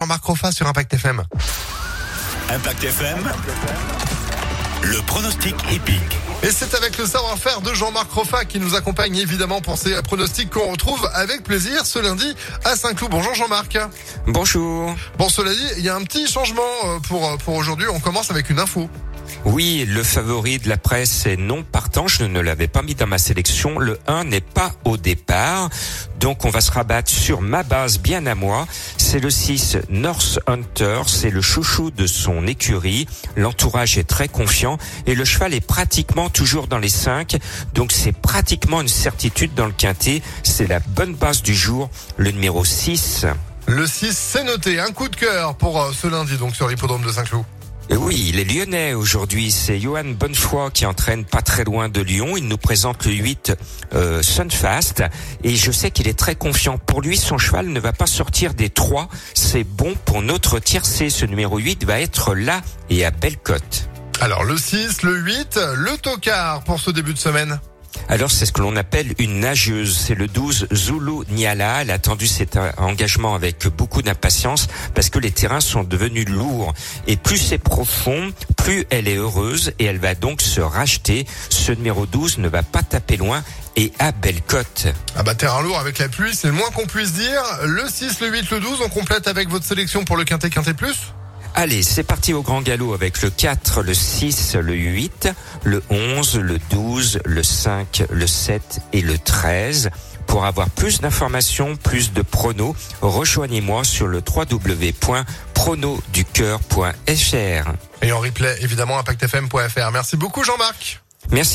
Jean-Marc Roffa sur Impact FM. Impact FM, le pronostic épique. Et c'est avec le savoir-faire de Jean-Marc Roffa qui nous accompagne évidemment pour ces pronostics qu'on retrouve avec plaisir ce lundi à Saint-Cloud. Bonjour Jean-Marc. Bonjour. Bon, cela dit, il y a un petit changement euh, pour, pour aujourd'hui. On commence avec une info. Oui, le favori de la presse est non partant. Je ne l'avais pas mis dans ma sélection. Le 1 n'est pas au départ. Donc on va se rabattre sur ma base bien à moi. C'est le 6 North Hunter. C'est le chouchou de son écurie. L'entourage est très confiant et le cheval est pratiquement toujours dans les 5. Donc c'est pratiquement une certitude dans le quintet. C'est la bonne base du jour. Le numéro 6. Le 6, c'est noté. Un coup de cœur pour euh, ce lundi donc sur l'hippodrome de Saint-Cloud. Et oui, il est lyonnais aujourd'hui. C'est Johan Bonnefoy qui entraîne pas très loin de Lyon. Il nous présente le 8 euh, Sunfast. Et je sais qu'il est très confiant. Pour lui, son cheval ne va pas sortir des 3. C'est bon pour notre tiercé. Ce numéro 8 va être là et à belle cote. Alors le 6, le 8, le tocard pour ce début de semaine. Alors c'est ce que l'on appelle une nageuse. C'est le 12 Zulu Niala. Elle a attendu cet engagement avec beaucoup d'impatience parce que les terrains sont devenus lourds. Et plus c'est profond, plus elle est heureuse et elle va donc se racheter. Ce numéro 12 ne va pas taper loin et à belle cote. Ah bah terrain lourd avec la pluie, c'est le moins qu'on puisse dire. Le 6, le 8, le 12, on complète avec votre sélection pour le Quintet Quintet Plus Allez, c'est parti au grand galop avec le 4, le 6, le 8, le 11, le 12, le 5, le 7 et le 13. Pour avoir plus d'informations, plus de pronos, rejoignez-moi sur le www.pronoducœur.fr. Et en replay, évidemment, impactfm.fr. Merci beaucoup Jean-Marc. Merci.